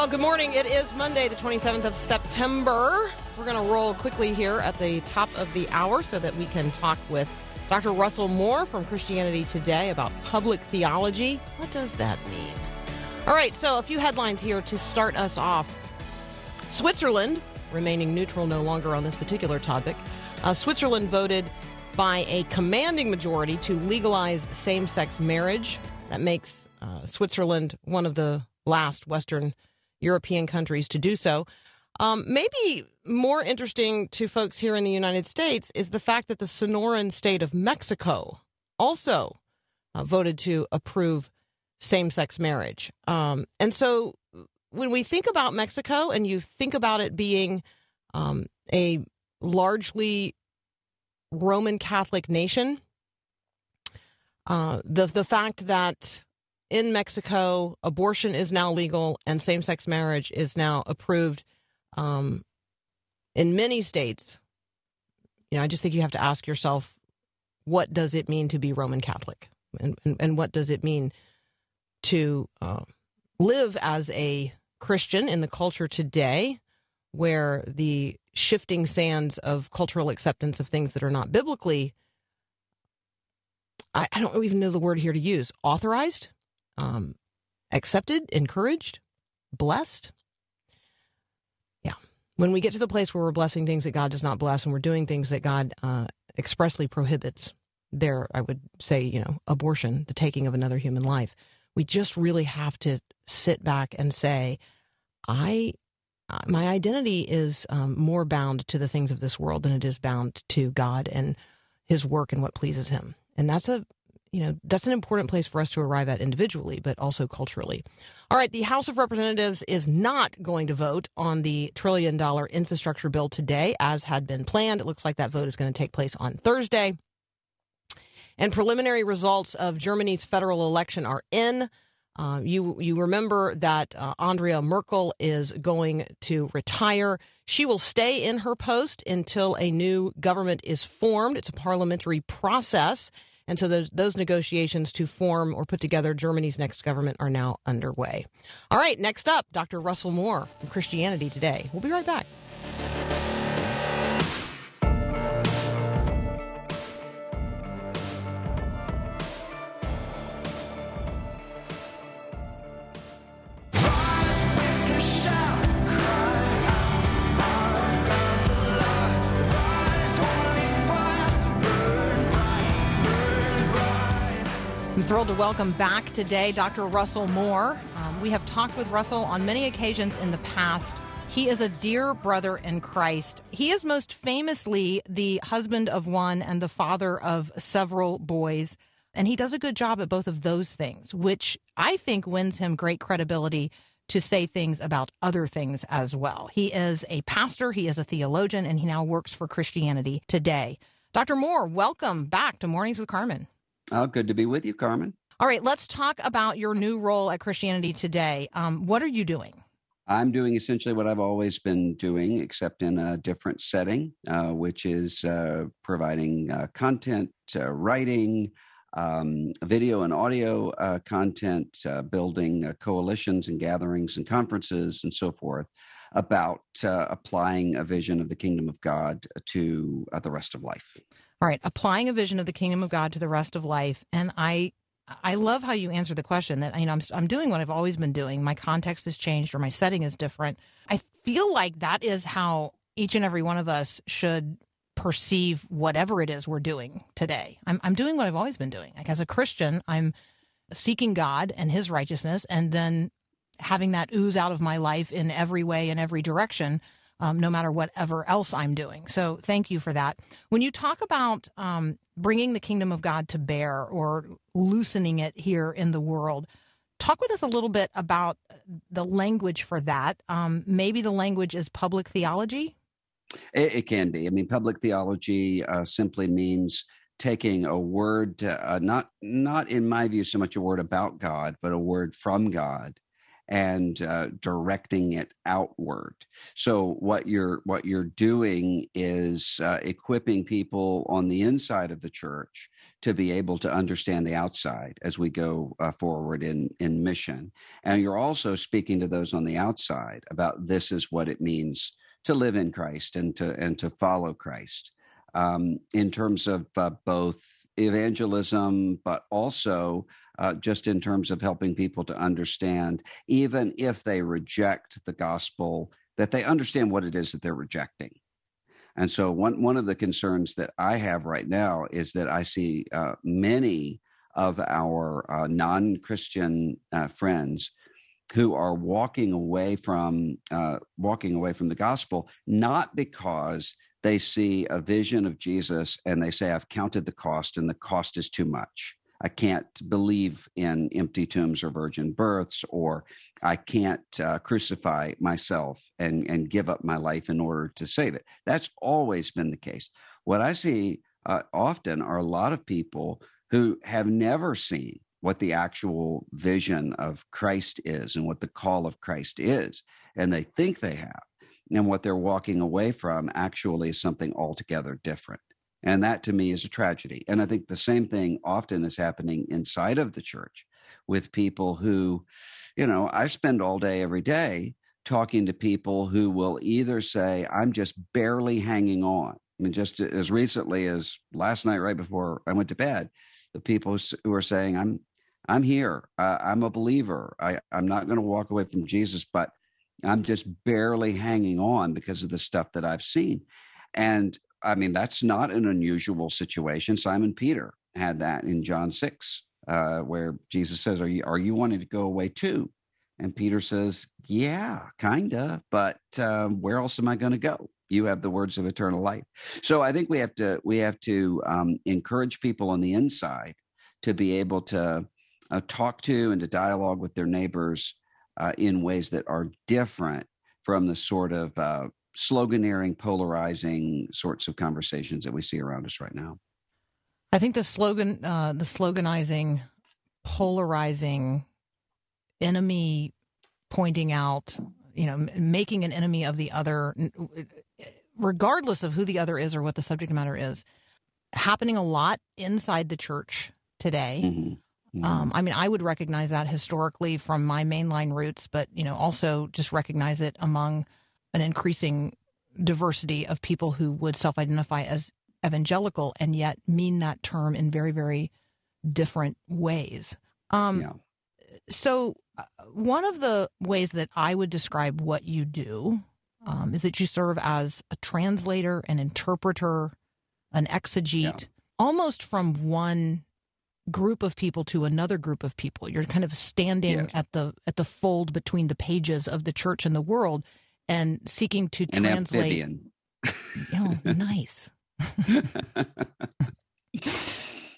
Well, good morning. It is Monday, the 27th of September. We're going to roll quickly here at the top of the hour so that we can talk with Dr. Russell Moore from Christianity Today about public theology. What does that mean? All right, so a few headlines here to start us off. Switzerland, remaining neutral no longer on this particular topic, uh, Switzerland voted by a commanding majority to legalize same sex marriage. That makes uh, Switzerland one of the last Western European countries to do so. Um, maybe more interesting to folks here in the United States is the fact that the Sonoran state of Mexico also uh, voted to approve same sex marriage. Um, and so when we think about Mexico and you think about it being um, a largely Roman Catholic nation, uh, the the fact that in Mexico, abortion is now legal and same sex marriage is now approved um, in many states. You know, I just think you have to ask yourself, what does it mean to be Roman Catholic, and and, and what does it mean to uh, live as a Christian in the culture today, where the shifting sands of cultural acceptance of things that are not biblically I, I don't even know the word here to use. Authorized um, accepted, encouraged, blessed. Yeah. When we get to the place where we're blessing things that God does not bless and we're doing things that God uh, expressly prohibits, there, I would say, you know, abortion, the taking of another human life, we just really have to sit back and say, I uh, my identity is um, more bound to the things of this world than it is bound to God and His work and what pleases Him. And that's a you know, that's an important place for us to arrive at individually, but also culturally. All right, the House of Representatives is not going to vote on the trillion dollar infrastructure bill today, as had been planned. It looks like that vote is going to take place on Thursday. And preliminary results of Germany's federal election are in. Uh, you you remember that uh, Andrea Merkel is going to retire. She will stay in her post until a new government is formed. It's a parliamentary process. And so those, those negotiations to form or put together Germany's next government are now underway. All right, next up, Dr. Russell Moore from Christianity Today. We'll be right back. Thrilled to welcome back today Dr. Russell Moore. Um, we have talked with Russell on many occasions in the past. He is a dear brother in Christ. He is most famously the husband of one and the father of several boys. And he does a good job at both of those things, which I think wins him great credibility to say things about other things as well. He is a pastor, he is a theologian, and he now works for Christianity today. Dr. Moore, welcome back to Mornings with Carmen. Oh, good to be with you, Carmen. All right, let's talk about your new role at Christianity Today. Um, what are you doing? I'm doing essentially what I've always been doing, except in a different setting, uh, which is uh, providing uh, content, uh, writing, um, video and audio uh, content, uh, building coalitions and gatherings and conferences and so forth about applying a vision of the kingdom of God to the rest of life. All right, applying a vision of the kingdom of God to the rest of life, and I I love how you answer the question that you know I'm I'm doing what I've always been doing. My context has changed or my setting is different. I feel like that is how each and every one of us should perceive whatever it is we're doing today. I'm I'm doing what I've always been doing. Like as a Christian, I'm seeking God and his righteousness and then having that ooze out of my life in every way in every direction um, no matter whatever else I'm doing. So thank you for that. When you talk about um, bringing the kingdom of God to bear or loosening it here in the world, talk with us a little bit about the language for that. Um, maybe the language is public theology. It, it can be. I mean, public theology uh, simply means taking a word, uh, not not in my view so much a word about God, but a word from God, and uh, directing it outward. So what you're what you're doing is uh, equipping people on the inside of the church to be able to understand the outside as we go uh, forward in in mission, and you're also speaking to those on the outside about this is what it means to live in Christ and to and to follow Christ. Um, in terms of uh, both evangelism, but also uh, just in terms of helping people to understand, even if they reject the gospel, that they understand what it is that they're rejecting. And so, one one of the concerns that I have right now is that I see uh, many of our uh, non Christian uh, friends who are walking away from uh, walking away from the gospel, not because they see a vision of Jesus and they say, "I've counted the cost, and the cost is too much." I can't believe in empty tombs or virgin births, or I can't uh, crucify myself and, and give up my life in order to save it. That's always been the case. What I see uh, often are a lot of people who have never seen what the actual vision of Christ is and what the call of Christ is, and they think they have. And what they're walking away from actually is something altogether different. And that to me is a tragedy. And I think the same thing often is happening inside of the church with people who, you know, I spend all day every day talking to people who will either say, I'm just barely hanging on. I mean, just as recently as last night, right before I went to bed, the people who are saying, I'm, I'm here. Uh, I'm a believer. I, I'm not going to walk away from Jesus, but I'm just barely hanging on because of the stuff that I've seen. And I mean, that's not an unusual situation. Simon Peter had that in John 6, uh, where Jesus says, Are you are you wanting to go away too? And Peter says, Yeah, kinda, but um, where else am I going to go? You have the words of eternal life. So I think we have to we have to um, encourage people on the inside to be able to uh, talk to and to dialogue with their neighbors uh, in ways that are different from the sort of uh, sloganeering, polarizing sorts of conversations that we see around us right now. I think the slogan, uh, the sloganizing, polarizing, enemy pointing out, you know, making an enemy of the other, regardless of who the other is or what the subject matter is, happening a lot inside the church today. Mm-hmm. Mm-hmm. Um, I mean, I would recognize that historically from my mainline roots, but you know, also just recognize it among an increasing diversity of people who would self-identify as evangelical and yet mean that term in very, very different ways. Um, yeah. So, uh, one of the ways that I would describe what you do um, is that you serve as a translator, an interpreter, an exegete, yeah. almost from one group of people to another group of people. You're kind of standing yes. at the at the fold between the pages of the church and the world and seeking to An translate. Amphibian. oh, nice.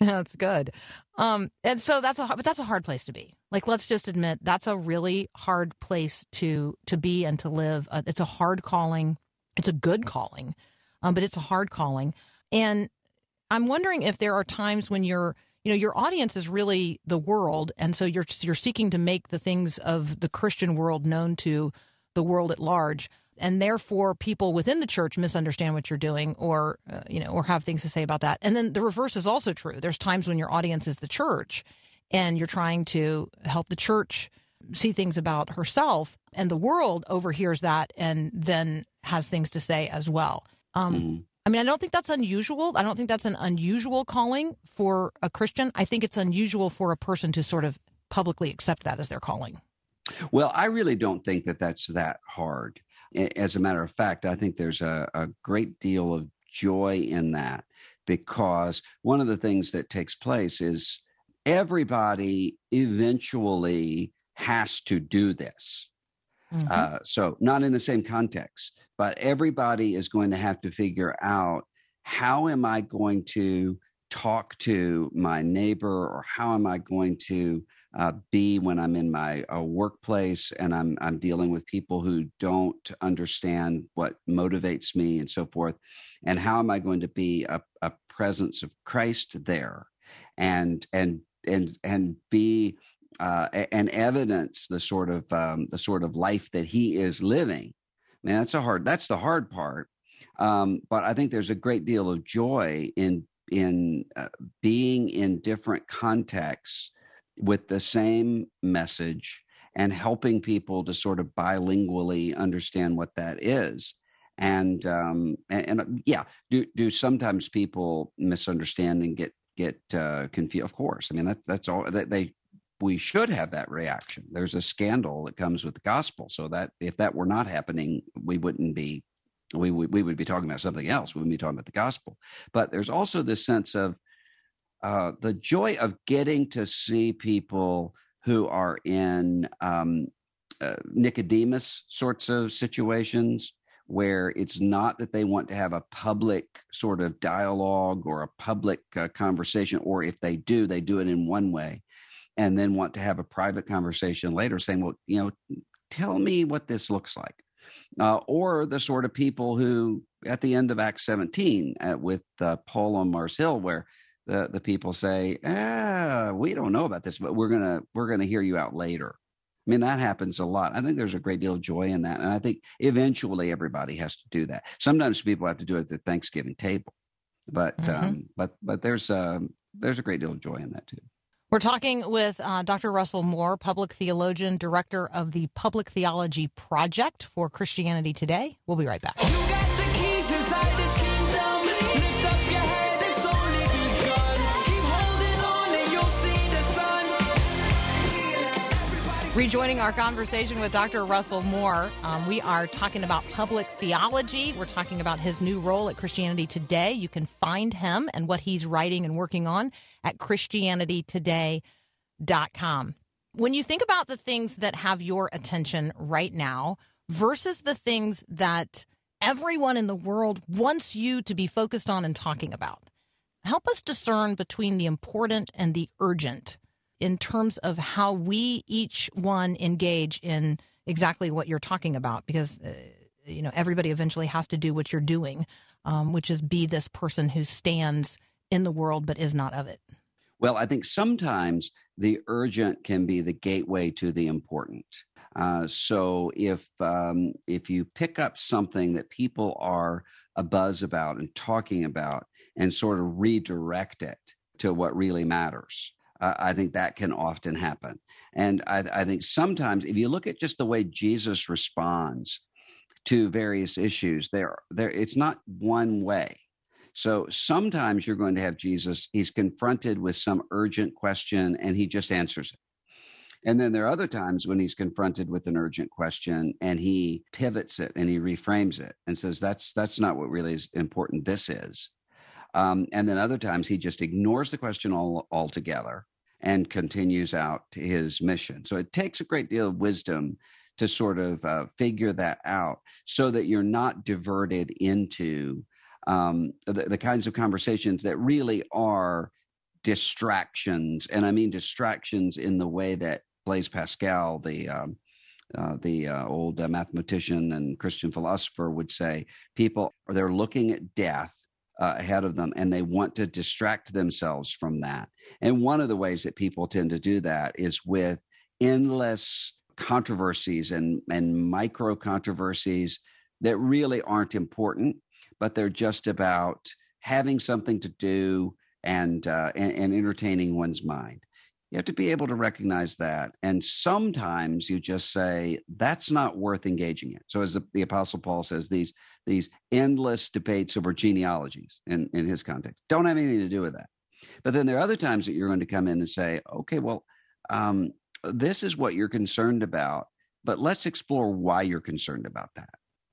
that's good. Um, and so that's a but that's a hard place to be. Like, let's just admit that's a really hard place to to be and to live. Uh, it's a hard calling. It's a good calling, um, but it's a hard calling. And I'm wondering if there are times when you're you know your audience is really the world and so you're you're seeking to make the things of the christian world known to the world at large and therefore people within the church misunderstand what you're doing or uh, you know or have things to say about that and then the reverse is also true there's times when your audience is the church and you're trying to help the church see things about herself and the world overhears that and then has things to say as well um, mm-hmm. I mean, I don't think that's unusual. I don't think that's an unusual calling for a Christian. I think it's unusual for a person to sort of publicly accept that as their calling. Well, I really don't think that that's that hard. As a matter of fact, I think there's a, a great deal of joy in that because one of the things that takes place is everybody eventually has to do this. Mm-hmm. Uh, so, not in the same context, but everybody is going to have to figure out how am I going to talk to my neighbor or how am I going to uh, be when I'm in my uh, workplace and I'm I'm dealing with people who don't understand what motivates me and so forth, and how am I going to be a, a presence of Christ there, and and and and be uh, and evidence the sort of um, the sort of life that he is living. Man, that's a hard. That's the hard part. Um, but I think there's a great deal of joy in in uh, being in different contexts with the same message and helping people to sort of bilingually understand what that is. And um and, and uh, yeah do do sometimes people misunderstand and get get uh confused of course. I mean that that's all that they we should have that reaction. There's a scandal that comes with the gospel so that if that were not happening we wouldn't be we, we, we would be talking about something else. We wouldn't be talking about the gospel. But there's also this sense of uh, the joy of getting to see people who are in um, uh, Nicodemus sorts of situations where it's not that they want to have a public sort of dialogue or a public uh, conversation, or if they do, they do it in one way and then want to have a private conversation later saying, well, you know, tell me what this looks like. Uh, or the sort of people who, at the end of Act 17 uh, with uh, Paul on Mars Hill, where the the people say, "Ah, we don't know about this, but we're gonna we're gonna hear you out later." I mean, that happens a lot. I think there's a great deal of joy in that, and I think eventually everybody has to do that. Sometimes people have to do it at the Thanksgiving table, but mm-hmm. um, but but there's um, there's a great deal of joy in that too. We're talking with uh, Dr. Russell Moore, public theologian, director of the Public Theology Project for Christianity Today. We'll be right back. Rejoining our conversation with Dr. Russell Moore, um, we are talking about public theology. We're talking about his new role at Christianity Today. You can find him and what he's writing and working on at ChristianityToday.com. When you think about the things that have your attention right now versus the things that everyone in the world wants you to be focused on and talking about, help us discern between the important and the urgent in terms of how we each one engage in exactly what you're talking about because uh, you know everybody eventually has to do what you're doing um, which is be this person who stands in the world but is not of it. Well i think sometimes the urgent can be the gateway to the important. Uh, so if um, if you pick up something that people are a buzz about and talking about and sort of redirect it to what really matters uh, I think that can often happen. And I, I think sometimes, if you look at just the way Jesus responds to various issues, there, there, it's not one way. So sometimes you're going to have Jesus, he's confronted with some urgent question and he just answers it. And then there are other times when he's confronted with an urgent question and he pivots it and he reframes it and says, that's, that's not what really is important. This is. Um, and then other times he just ignores the question all, altogether and continues out to his mission. So it takes a great deal of wisdom to sort of uh, figure that out so that you're not diverted into um, the, the kinds of conversations that really are distractions. And I mean distractions in the way that Blaise Pascal, the um, uh, the uh, old uh, mathematician and Christian philosopher would say, people they're looking at death uh, ahead of them and they want to distract themselves from that. And one of the ways that people tend to do that is with endless controversies and, and micro controversies that really aren't important, but they're just about having something to do and, uh, and, and entertaining one's mind you have to be able to recognize that and sometimes you just say that's not worth engaging in. So as the, the, apostle paul says these these endless debates over genealogies in, in his context don't have anything to do with that. But then there are other times that you're going to come in and say okay well um, this is what you're concerned about but let's explore why you're concerned about that.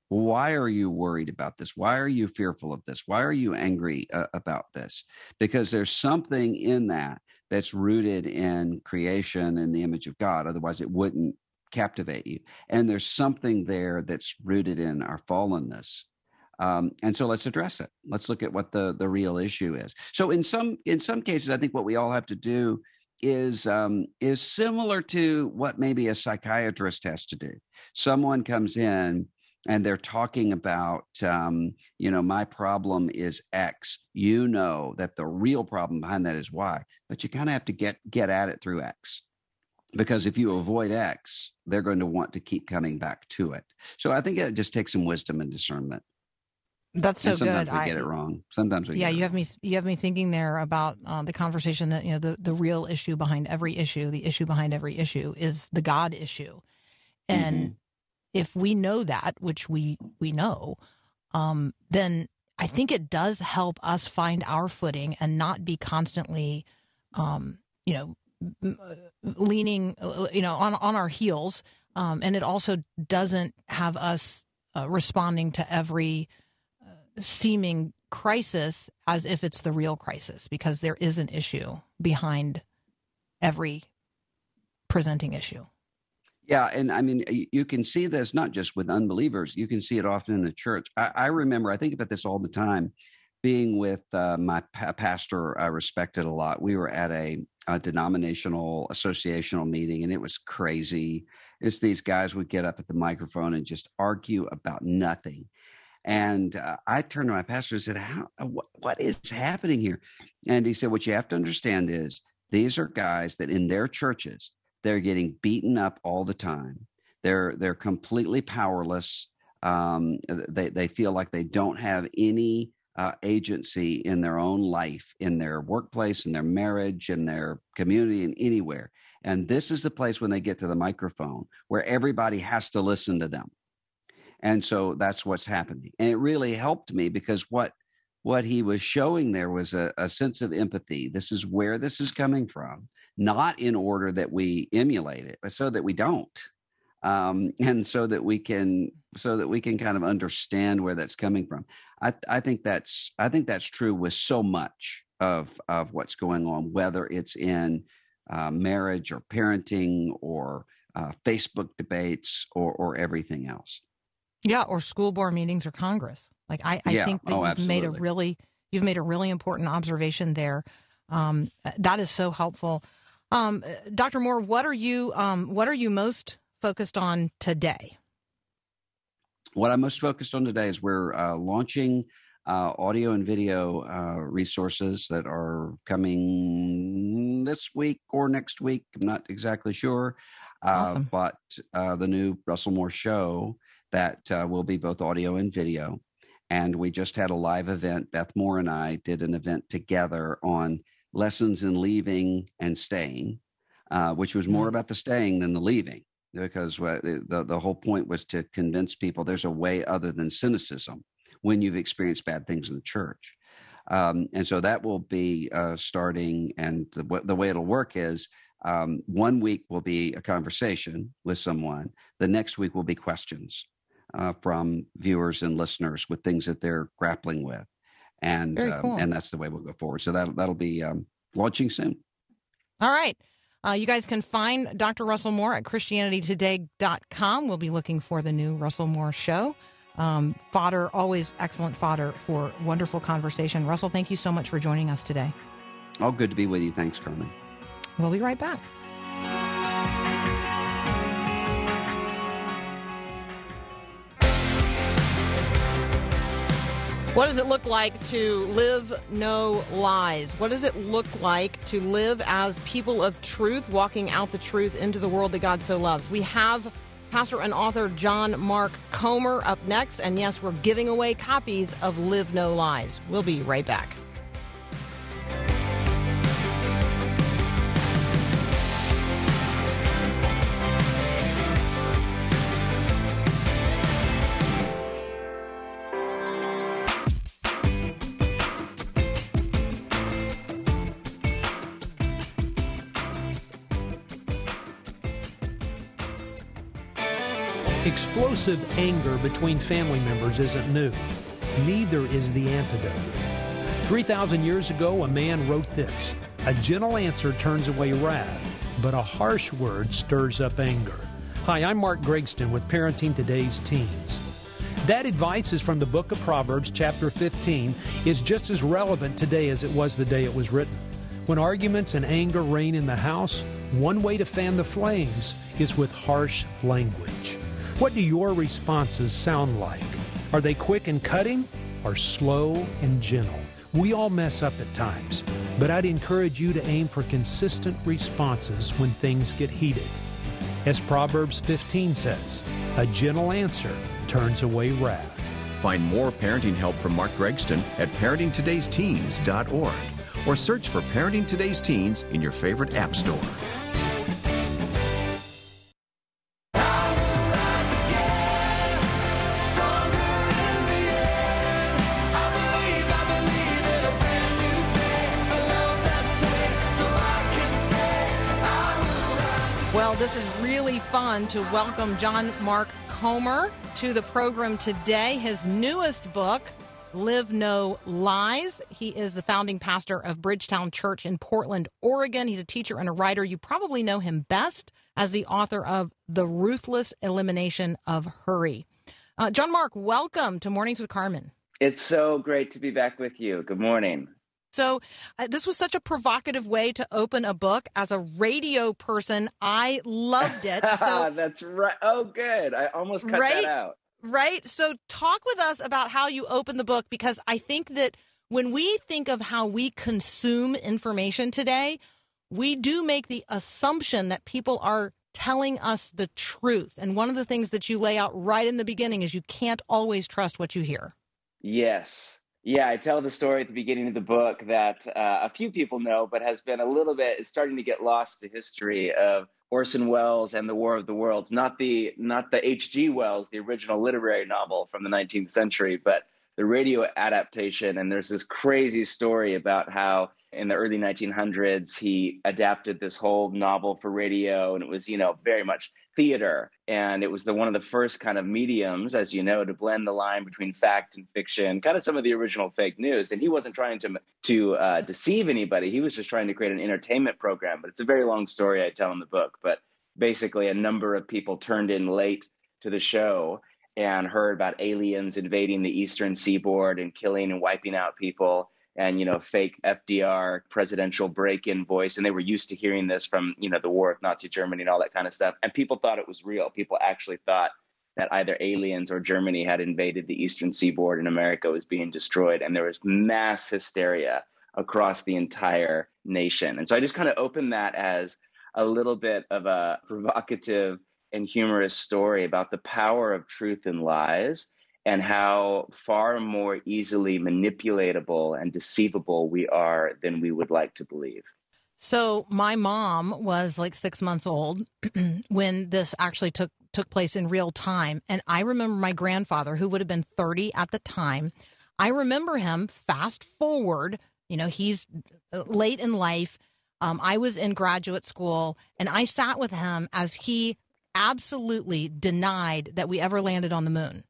Why are you worried about this? Why are you fearful of this? Why are you angry uh, about this? Because there's something in that that's rooted in creation and the image of God. Otherwise, it wouldn't captivate you. And there's something there that's rooted in our fallenness. Um, and so let's address it. Let's look at what the the real issue is. So in some in some cases, I think what we all have to do is um, is similar to what maybe a psychiatrist has to do. Someone comes in and they're talking about um, you know my problem is x you know that the real problem behind that is y but you kind of have to get get at it through x because if you avoid x they're going to want to keep coming back to it so i think it just takes some wisdom and discernment that's so and sometimes good. we I, get it wrong. Sometimes we yeah, get it you have wrong. me. You have me thinking there about uh, the conversation that you know the the real issue behind every issue, the issue behind every issue is the God issue, and Mhm. If we know that, which we we know, um, then I think it does help us find our footing and not be constantly, um, you know, uh, leaning, uh, you know, on on our heels. Um, and it also doesn't have us uh, responding to every uh, seeming crisis as if it's the real crisis, because there is an issue behind every presenting issue. Yeah, and I mean, you can see this not just with unbelievers. You can see it often in the church. I, I remember, I think about this all the time, being with uh, my pa- pastor I respected a lot. We were at a, a denominational associational meeting, and it was crazy. It's these guys would get up at the microphone and just argue about nothing. And uh, I turned to my pastor and said, "How? uh, What, what is happening here?" And he said, "What you have to understand is these are guys that in their churches." They're getting beaten up all the time. They're they're completely powerless. Um, they they feel like they don't have any uh, agency in their own life, in their workplace, in their marriage, in their community, and anywhere. And this is the place when they get to the microphone where everybody has to listen to them. And so that's what's happening. And it really helped me because what what he was showing there was a, a sense of empathy. This is where this is coming from not in order that we emulate it, but so that we don't. Um, and so that we can so that we can kind of understand where that's coming from. I, I think that's I think that's true with so much of of what's going on, whether it's in uh, marriage or parenting or uh, Facebook debates or or everything else. Yeah, or school board meetings or Congress. Like I, I Yeah. think that Oh, you've made a really you've made a really important observation there. Um, that is so helpful. Um, Dr. Moore, what are you um, what are you most focused on today? what I'm most focused on today is we're uh, launching uh, audio and video uh, resources that are coming this week or next week. I'm not exactly sure. Uh, Awesome. But uh, the new Russell Moore show that uh, will be both audio and video. And we just had a live event. Beth Moore and I did an event together on lessons in leaving and staying, uh, which was more about the staying than the leaving because what- the, the the whole point was to convince people there's a way other than cynicism when you've experienced bad things in the church. Um, and so that will be uh, starting, and the, the way it'll work is um, one week will be a conversation with someone. The next week will be questions uh, from viewers and listeners with things that they're grappling with, and um, cool. and that's the way we'll go forward. So that that'll be um, launching soon. All right. Uh, you guys can find Dr. Russell Moore at ChristianityToday.com. We'll be looking for the new Russell Moore show. Um, fodder, always excellent fodder for wonderful conversation. Russell, thank you so much for joining us today. All good to be with you. Thanks, Carmen. We'll be right back. What does it look like to live no lies? What does it look like to live as people of truth, walking out the truth into the world that God so loves? We have pastor and author John Mark Comer up next. And yes, we're giving away copies of Live No Lies. We'll be right back. Explosive anger between family members isn't new. Neither is the antidote. 3,000 years ago, a man wrote this A gentle answer turns away wrath, but a harsh word stirs up anger. Hi, I'm Mark Gregston with Parenting Today's Teens. That advice is from the book of Proverbs, chapter 15, is just as relevant today as it was the day it was written. When arguments and anger reign in the house, one way to fan the flames is with harsh language. What do your responses sound like? Are they quick and cutting or slow and gentle? We all mess up at times, but I'd encourage you to aim for consistent responses when things get heated. As Proverbs 15 says, a gentle answer turns away wrath. Find more parenting help from Mark Gregston at parentingtodaysteens.org or search for Parenting Today's Teens in your favorite app store. Fun to welcome John Mark Comer to the program today. His newest book, Live No Lies. He is the founding pastor of Bridgetown Church in Portland, Oregon. He's a teacher and a writer. You probably know him best as the author of The Ruthless Elimination of Hurry. Uh, John Mark, welcome to Mornings with Carmen. It's so great to be back with you. Good morning. So, uh, this was such a provocative way to open a book. As a radio person, I loved it. So, That's right. Oh, good. I almost cut Right? that out. right? So, talk with us about how you open the book because I think that when we think of how we consume information today, we do make the assumption that people are telling us the truth. And one of the things that you lay out right in the beginning is you can't always trust what you hear. Yes. Yeah, I tell the story at the beginning of the book that uh, a few people know, but has been a little bit, starting to get lost to history of Orson Welles and the War of the Worlds. Not the not the H.G. Wells, the original literary novel from the 19th century, but the radio adaptation. And there's this crazy story about how in the early 1900s he adapted this whole novel for radio, and it was you know very much theater, and it was the one of the first kind of mediums, as you know, to blend the line between fact and fiction, kind of some of the original fake news. And he wasn't trying to to uh, deceive anybody; he was just trying to create an entertainment program. But it's a very long story I tell in the book. But basically, a number of people turned in late to the show and heard about aliens invading the eastern seaboard and killing and wiping out people and you know fake FDR presidential break-in voice and they were used to hearing this from you know the war of Nazi Germany and all that kind of stuff. And people thought it was real. People actually thought that either aliens or Germany had invaded the eastern seaboard and America was being destroyed and there was mass hysteria across the entire nation. And so I just kind of opened that as a little bit of a provocative and humorous story about the power of truth and lies and how far more easily manipulatable and deceivable we are than we would like to believe. So my mom was like six months old when this actually took took place in real time, and I remember my grandfather, who would have been thirty at the time. I remember him fast forward. You know, he's uh, late in life. Um, I was in graduate school, and I sat with him as he absolutely denied that we ever landed on the moon.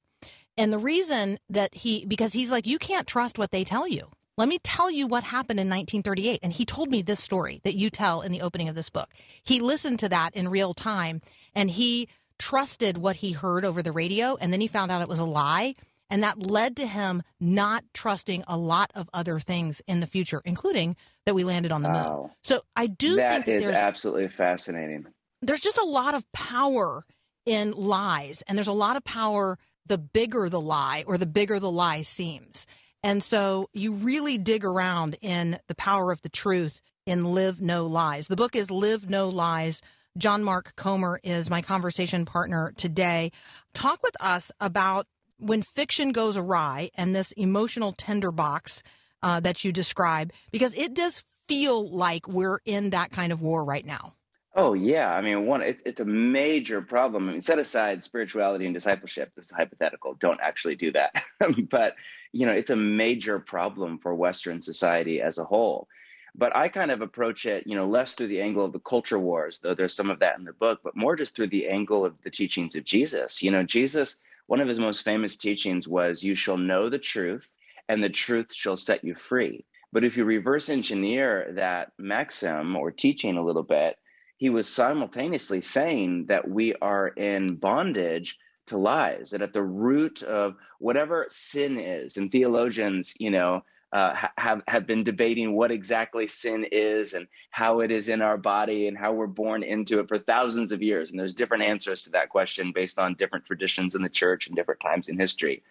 And the reason that he, because he's like, you can't trust what they tell you. Let me tell you what happened in 1938. And he told me this story that you tell in the opening of this book. He listened to that in real time and he trusted what he heard over the radio. And then he found out it was a lie. And that led to him not trusting a lot of other things in the future, including that we landed on the moon. So I do think That that is there's absolutely fascinating. there's just a lot of power in lies and there's a lot of power the bigger the lie or the bigger the lie seems. And so you really dig around in the power of the truth in live no lies. The book is live no lies. John mark comer is my conversation partner today. Talk with us about when fiction goes awry and this emotional tinderbox uh, that you describe because it does feel like we're in that kind of war right now Oh yeah, I mean, one, it's it's a major problem. I mean, set aside spirituality and discipleship. This is hypothetical. Don't actually do that. but you know, it's a major problem for Western society as a whole. But I kind of approach it, you know, less through the angle of the culture wars, though there's some of that in the book, but more just through the angle of the teachings of Jesus. You know, Jesus, one of his most famous teachings was, "You shall know the truth, and the truth shall set you free." But if you reverse engineer that maxim or teaching a little bit, he was simultaneously saying that we are in bondage to lies, that at the root of whatever sin is, and theologians, you know, uh, have have been debating what exactly sin is and how it is in our body and how we're born into it for thousands of years. And there's different answers to that question based on different traditions in the church and different times in history.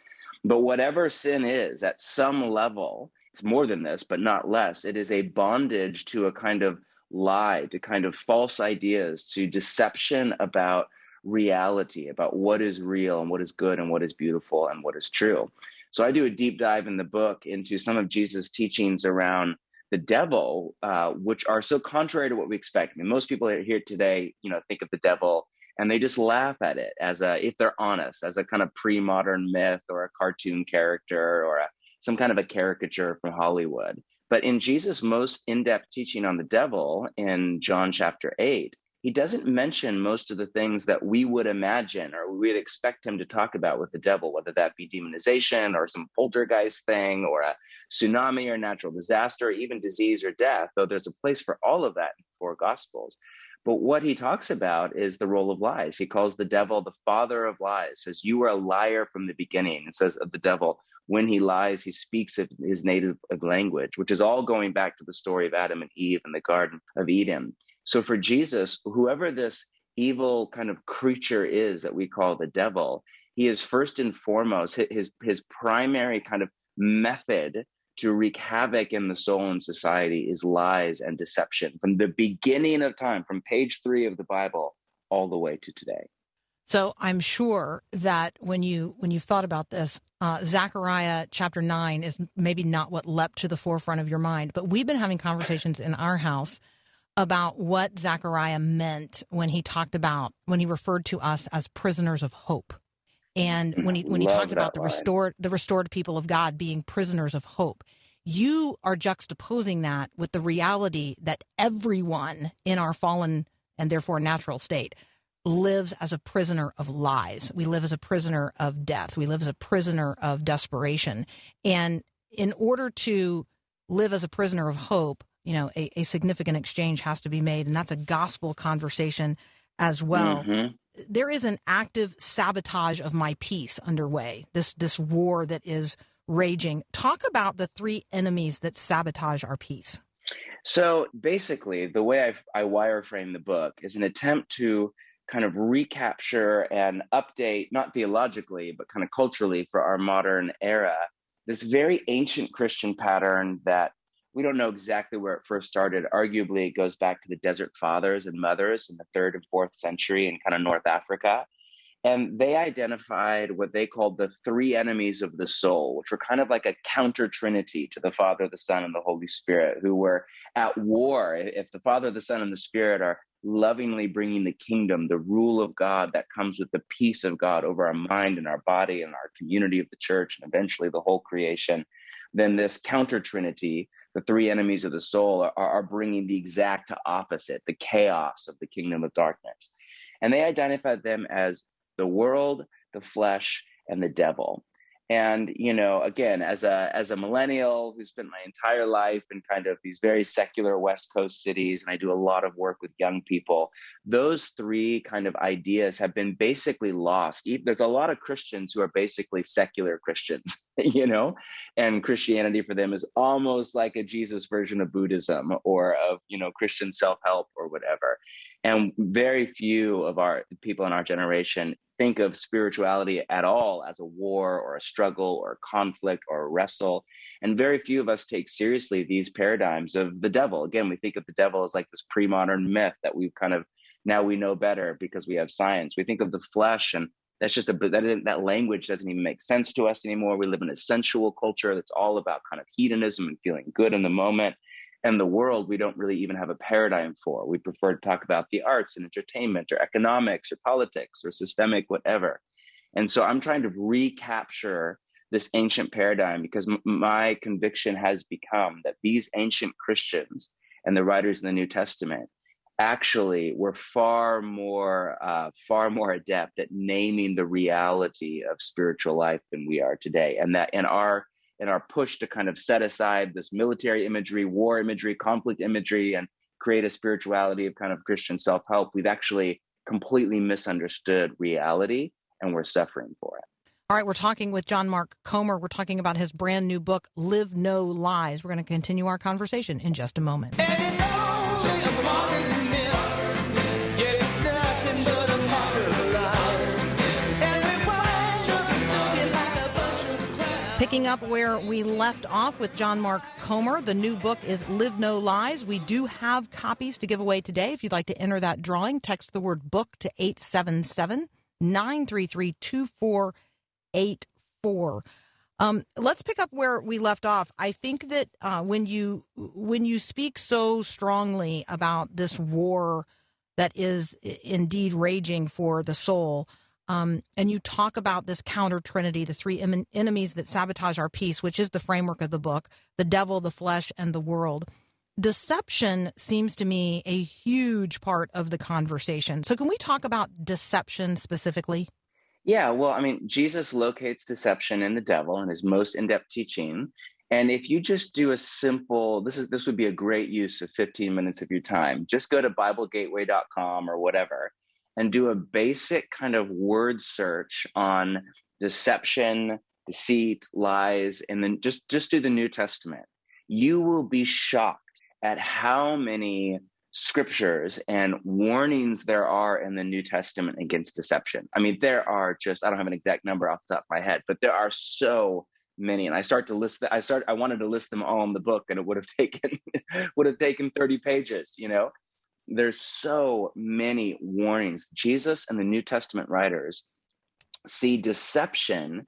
But whatever sin is, at some level, it's more than this, but not less. It is a bondage to a kind of lie, to kind of false ideas, to deception about reality, about what is real and what is good and what is beautiful and what is true. So I do a deep dive in the book into some of Jesus' teachings around the devil, uh, which are so contrary to what we expect. I mean, most people here today, you know, think of the devil and they just laugh at it as a, if they're honest, as a kind of pre-modern myth or a cartoon character or a, some kind of a caricature from Hollywood. But in Jesus' most in-depth teaching on the devil in John chapter eight, he doesn't mention most of the things that we would imagine or we would expect him to talk about with the devil, whether that be demonization or some poltergeist thing or a tsunami or natural disaster, or even disease or death, though there's a place for all of that in four gospels. But what he talks about is the role of lies. He calls the devil the father of lies, says, You are a liar from the beginning. And says of the devil, when he lies, he speaks his native uh, language, which is all going back to the story of Adam and Eve in the Garden of Eden. So for Jesus, whoever this evil kind of creature is that we call the devil, he is first and foremost his his primary kind of method to wreak havoc in the soul and society is lies and deception from the beginning of time, from page three of the Bible all the way to today. So I'm sure that when you when you've thought about this, uh, Zechariah chapter nine is maybe not what leapt to the forefront of your mind, but we've been having conversations in our house about what Zechariah meant when he talked about when he referred to us as prisoners of hope. And when he when he talked about the restored the restored people of God being prisoners of hope, you are juxtaposing that with the reality that everyone in our fallen and therefore natural state lives as a prisoner of lies. We live as a prisoner of death. We live as a prisoner of desperation. And in order to live as a prisoner of hope, you know, a, a significant exchange has to be made, and that's a gospel conversation as well. Mm-hmm. There is an active sabotage of my peace underway. This this war that is raging. Talk about the three enemies that sabotage our peace. So basically, the way I've, I wireframe the book is an attempt to kind of recapture and update, not theologically, but kind of culturally for our modern era, this very ancient Christian pattern that we don't know exactly where it first started. Arguably, it goes back to the desert fathers and mothers in the third and fourth century in kind of North Africa. And they identified what they called the three enemies of the soul, which were kind of like a counter trinity to the Father, the Son, and the Holy Spirit, who were at war. If the Father, the Son, and the Spirit are lovingly bringing the kingdom, the rule of God that comes with the peace of God over our mind and our body and our community of the church and eventually the whole creation, then this counter trinity, the three enemies of the soul, are, are bringing the exact opposite, the chaos of the kingdom of darkness. And they identified them as the world, the flesh, and the devil and you know again as a as a millennial who spent my entire life in kind of these very secular west coast cities and i do a lot of work with young people those three kind of ideas have been basically lost. There's a lot of christians who are basically secular christians you know? And christianity for them is almost like a jesus version of buddhism or of you know christian self-help or whatever and very few of our people in our generation think of spirituality at all as a war or a struggle or a conflict or a wrestle. And very few of us take seriously these paradigms of the devil. Again, we think of the devil as like this pre modern myth that we've kind of now we know better because we have science. We think of the flesh and that's just a that, that language doesn't even make sense to us anymore. We live in a sensual culture that's all about kind of hedonism and feeling good in the moment and the world we don't really even have a paradigm for. We prefer to talk about the arts and entertainment or economics or politics or systemic whatever. And so I'm trying to recapture this ancient paradigm because m- my conviction has become that these ancient Christians and the writers in the New Testament actually were far more uh, far more adept at naming the reality of spiritual life than we are today and that in our in our push to kind of set aside this military imagery, war imagery, conflict imagery, and create a spirituality of kind of Christian self help, we've actually completely misunderstood reality and we're suffering for it. All right, we're talking with John Mark Comer. We're talking about his brand new book, Live No Lies. We're going to continue our conversation in just a moment. Picking up where we left off with John Mark Comer, the new book is Live No Lies. We do have copies to give away today. If you'd like to enter that drawing, text the word book to 877 933 2484. Um, let's pick up where we left off. I think that uh, when you when you speak so strongly about this war that is indeed raging for the soul, um, and you talk about this counter trinity, the three em- enemies that sabotage our peace, which is the framework of the book the devil, the flesh, and the world. Deception seems to me a huge part of the conversation. So, can we talk about deception specifically? Yeah, well, I mean, Jesus locates deception in the devil in his most in depth teaching. And if you just do a simple, this is this would be a great use of 15 minutes of your time. Just go to BibleGateway.com or whatever and do a basic kind of word search on deception, deceit, lies, and then just, just do the New Testament. You will be shocked at how many scriptures and warnings there are in the New Testament against deception. I mean, there are just, I don't have an exact number off the top of my head, but there are so many and i start to list i start i wanted to list them all in the book and it would have taken would have taken 30 pages you know there's so many warnings. Jesus and the New Testament writers see deception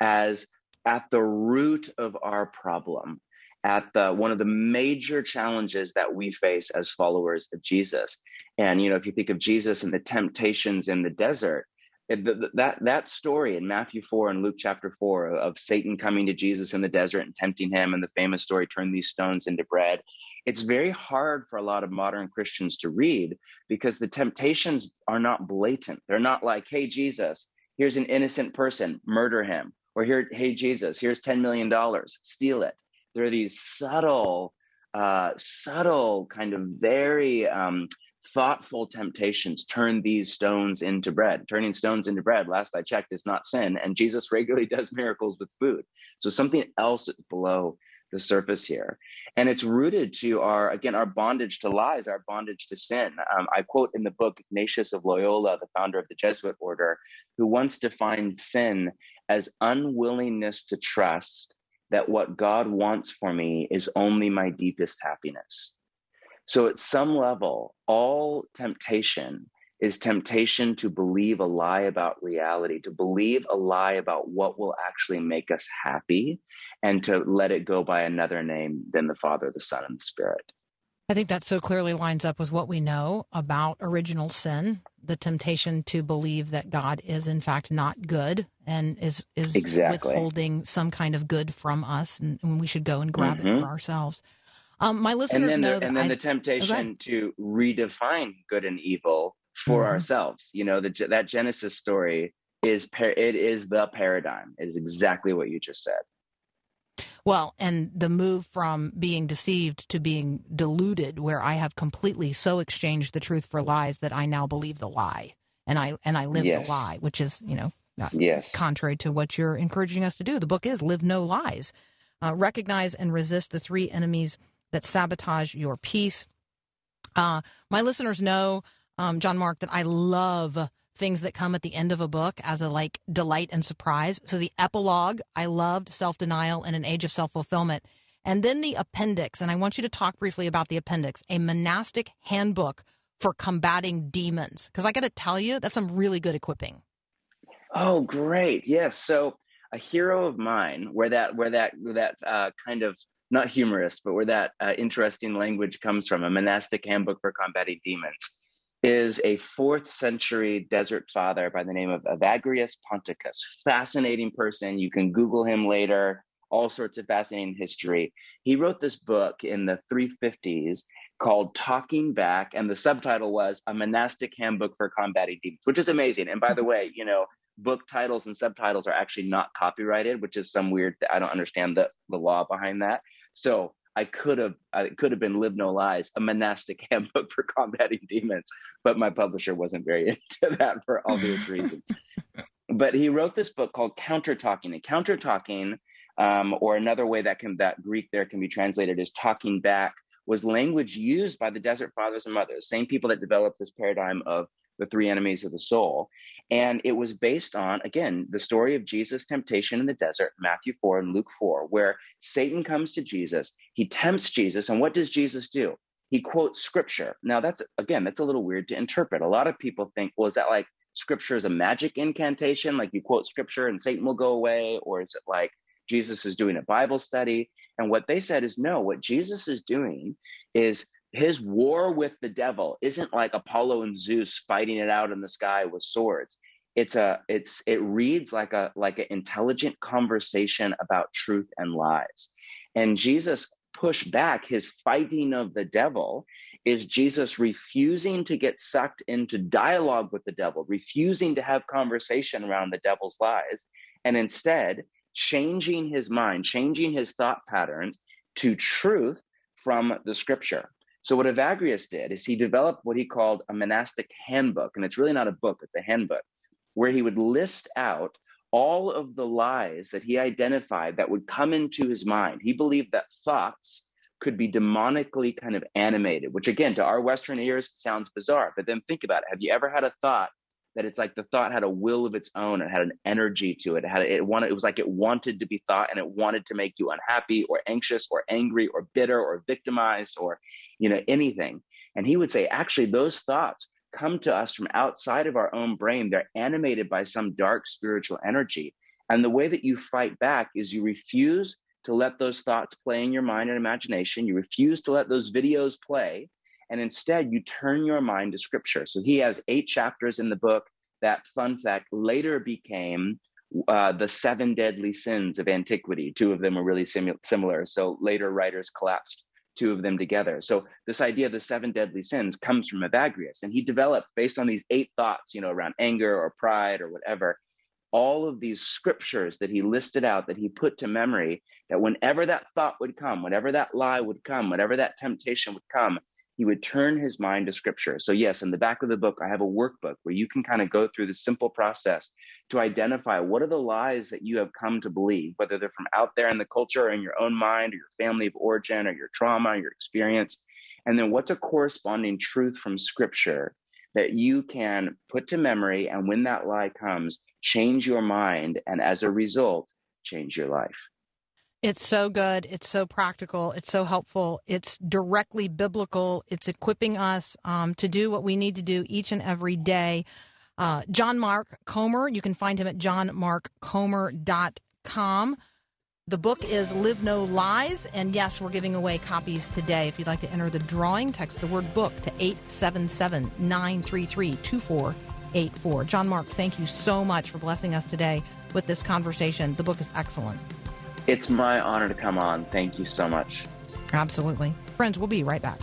as at the root of our problem, at the one of the major challenges that we face as followers of Jesus. And you know, if you think of Jesus and the temptations in the desert, that that story in Matthew 4 and Luke chapter 4 of Satan coming to Jesus in the desert and tempting him and the famous story turn these stones into bread it's very hard for a lot of modern Christians to read because the temptations are not blatant. They're not like, hey, Jesus, here's an innocent person, murder him. Or here, hey, Jesus, here's $10 million, steal it. There are these subtle, uh, subtle, kind of very um, thoughtful temptations turn these stones into bread. Turning stones into bread, last I checked, is not sin. And Jesus regularly does miracles with food. So something else is below the surface here. And it's rooted to our, again, our bondage to lies, our bondage to sin. Um, I quote in the book Ignatius of Loyola, the founder of the Jesuit order, who once defined sin as unwillingness to trust that what God wants for me is only my deepest happiness. So, at some level, all temptation is temptation to believe a lie about reality, to believe a lie about what will actually make us happy, and to let it go by another name than the Father, the Son, and the Spirit. I think that so clearly lines up with what we know about original sin, the temptation to believe that God is in fact not good and is is exactly. withholding some kind of good from us, and, and we should go and grab mm-hmm. it for ourselves. Um, my listeners and then know the, that and then I, the temptation oh, to redefine good and evil for mm-hmm. ourselves. You know, the, that Genesis story is it is the paradigm. It is exactly what you just said. Well, and the move from being deceived to being deluded, where I have completely so exchanged the truth for lies that I now believe the lie, and I and I live yes. the lie, which is you know yes contrary to what you're encouraging us to do. The book is live no lies, uh, recognize and resist the three enemies that sabotage your peace. Uh, my listeners know um, John Mark, that I love things that come at the end of a book as a like delight and surprise. So the epilogue, I loved self denial in an age of self fulfillment. And then the appendix, and I want you to talk briefly about the appendix, a monastic handbook for combating demons. Because I got to tell you, that's some really good equipping. Oh, great! Yes. So a hero of mine, where that where that where that uh, kind of not humorous, but where that uh, interesting language comes from, a monastic handbook for combating demons is a fourth century desert father by the name of Evagrius Ponticus. Fascinating person. You can Google him later, all sorts of fascinating history. He wrote this book in the 350s called Talking Back, and the subtitle was A Monastic Handbook for Combating Demons, which is amazing. And by the way, you know, book titles and subtitles are actually not copyrighted, which is some weird, I don't understand the, the law behind that. So I could have I could have been Live No Lies, a monastic handbook for combating demons, but my publisher wasn't very into that for obvious reasons. but he wrote this book called Counter Talking, and Counter Talking, um, or another way that can that Greek there can be translated as talking back, was language used by the Desert Fathers and Mothers, same people that developed this paradigm of the three enemies of the soul. And it was based on, again, the story of Jesus' temptation in the desert, Matthew 4 and Luke 4, where Satan comes to Jesus, he tempts Jesus, and what does Jesus do? He quotes scripture. Now, that's, again, that's a little weird to interpret. A lot of people think, well, is that like scripture is a magic incantation? Like you quote scripture and Satan will go away? Or is it like Jesus is doing a Bible study? And what they said is no, what Jesus is doing is his war with the devil isn't like Apollo and Zeus fighting it out in the sky with swords. It's a it's it reads like a like an intelligent conversation about truth and lies. And Jesus pushed back his fighting of the devil is Jesus refusing to get sucked into dialogue with the devil, refusing to have conversation around the devil's lies, and instead changing his mind, changing his thought patterns to truth from the scripture. So what Evagrius did is he developed what he called a monastic handbook, and it's really not a book, it's a handbook, where he would list out all of the lies that he identified that would come into his mind. He believed that thoughts could be demonically kind of animated, which again, to our Western ears sounds bizarre. But then think about it. Have you ever had a thought that it's like the thought had a will of its own and had an energy to it. It had it wanted it was like it wanted to be thought and it wanted to make you unhappy or anxious or angry or bitter or victimized or you know anything. And he would say actually those thoughts come to us from outside of our own brain. They're animated by some dark spiritual energy. And the way that you fight back is you refuse to let those thoughts play in your mind and imagination. You refuse to let those videos play and instead you turn your mind to scripture. So he has eight chapters in the book that, fun fact, later became uh, the seven deadly sins of antiquity. Two of them were really simu- similar. So later writers collapsed two of them together. So this idea of the seven deadly sins comes from Evagrius, and he developed based on these eight thoughts, you know, around anger or pride or whatever, all of these scriptures that he listed out that he put to memory that whenever that thought would come, whenever that lie would come, whenever that temptation would come, he would turn his mind to scripture. So, yes, in the back of the book, I have a workbook where you can kind of go through the simple process to identify what are the lies that you have come to believe, whether they're from out there in the culture or in your own mind or your family of origin or your trauma, or your experience. And then what's a corresponding truth from scripture that you can put to memory. And when that lie comes, change your mind. And as a result, change your life. It's so good. It's so practical. It's so helpful. It's directly biblical. It's equipping us um, to do what we need to do each and every day. Uh, John Mark Comer, you can find him at johnmarkcomer.com. The book is Live No Lies. And yes, we're giving away copies today. If you'd like to enter the drawing, text the word book to 877 933 2484. John Mark, thank you so much for blessing us today with this conversation. The book is excellent. It's my honor to come on. Thank you so much. Absolutely. Friends, we'll be right back.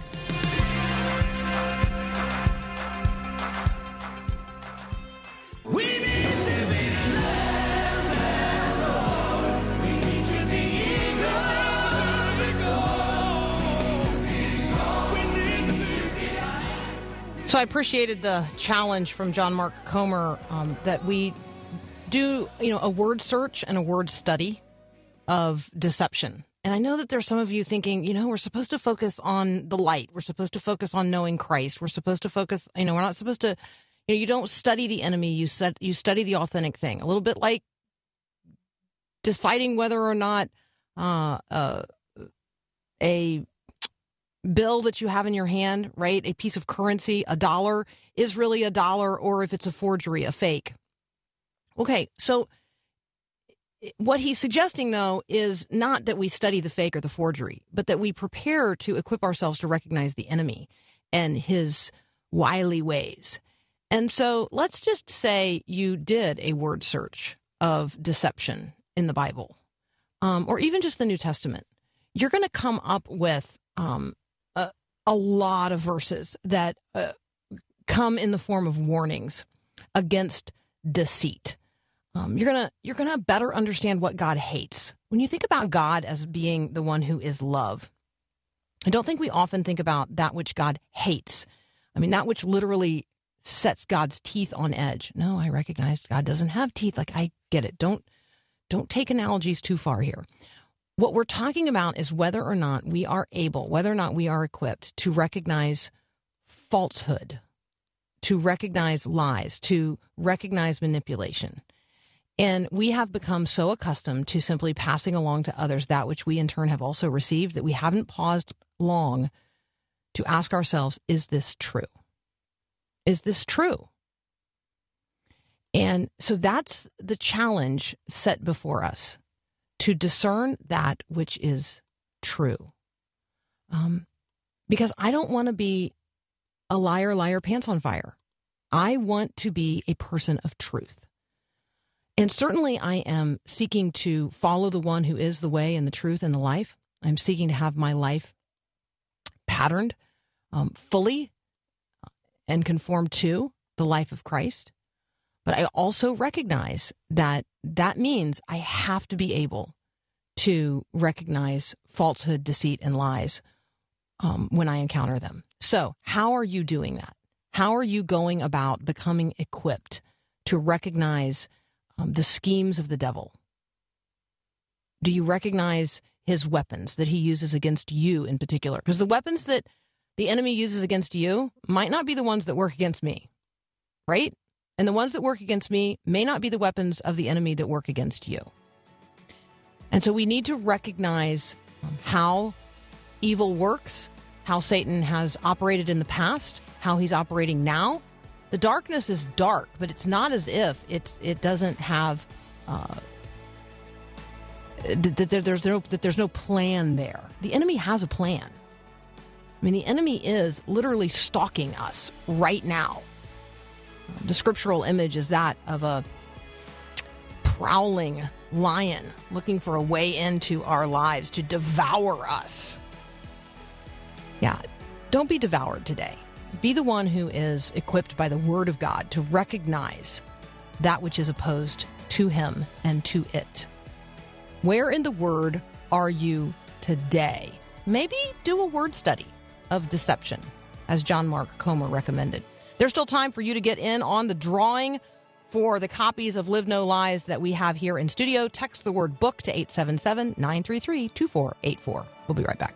So I appreciated the challenge from John Mark Comer um, that we do, you know, a word search and a word study of deception. And I know that there's some of you thinking, you know, we're supposed to focus on the light. We're supposed to focus on knowing Christ. We're supposed to focus, you know, we're not supposed to, you know, you don't study the enemy. You set, you study the authentic thing. A little bit like deciding whether or not uh, uh, a bill that you have in your hand, right, a piece of currency, a dollar, is really a dollar, or if it's a forgery, a fake. Okay, so what he's suggesting, though, is not that we study the fake or the forgery, but that we prepare to equip ourselves to recognize the enemy and his wily ways. And so let's just say you did a word search of deception in the Bible, um, or even just the New Testament. You're going to come up with um, a, a, lot of verses that uh, come in the form of warnings against deceit um, you're gonna you're gonna better understand what God hates when you think about God as being the one who is love. I don't think we often think about that which God hates. I mean, that which literally sets God's teeth on edge. No, I recognize God doesn't have teeth. Like I get it. Don't don't take analogies too far here. What we're talking about is whether or not we are able, whether or not we are equipped to recognize falsehood, to recognize lies, to recognize manipulation. And we have become so accustomed to simply passing along to others that which we in turn have also received that we haven't paused long to ask ourselves, is this true? Is this true? And so that's the challenge set before us to discern that which is true. Um, because I don't want to be a liar, liar, pants on fire. I want to be a person of truth. And certainly I am seeking to follow the one who is the way and the truth and the life. I'm seeking to have my life patterned um, fully and conform to the life of Christ. But I also recognize that that means I have to be able to recognize falsehood, deceit, and lies um, when I encounter them. So, how are you doing that? How are you going about becoming equipped to recognize um, the schemes of the devil? Do you recognize his weapons that he uses against you in particular? Because the weapons that the enemy uses against you might not be the ones that work against me, right? And the ones that work against me may not be the weapons of the enemy that work against you. And so we need to recognize um, how evil works, how Satan has operated in the past, how he's operating now. The darkness is dark, but it's not as if it's it doesn't have uh, that there's no that there's no plan there. The enemy has a plan. I mean, the enemy is literally stalking us right now. The scriptural image is that of a prowling lion looking for a way into our lives to devour us. Yeah, don't be devoured today. Be the one who is equipped by the Word of God to recognize that which is opposed to Him and to it. Where in the Word are you today? Maybe do a word study of deception, as John Mark Comer recommended. There's still time for you to get in on the drawing for the copies of Live No Lies that we have here in studio. Text the word book to 877 933 2484. We'll be right back.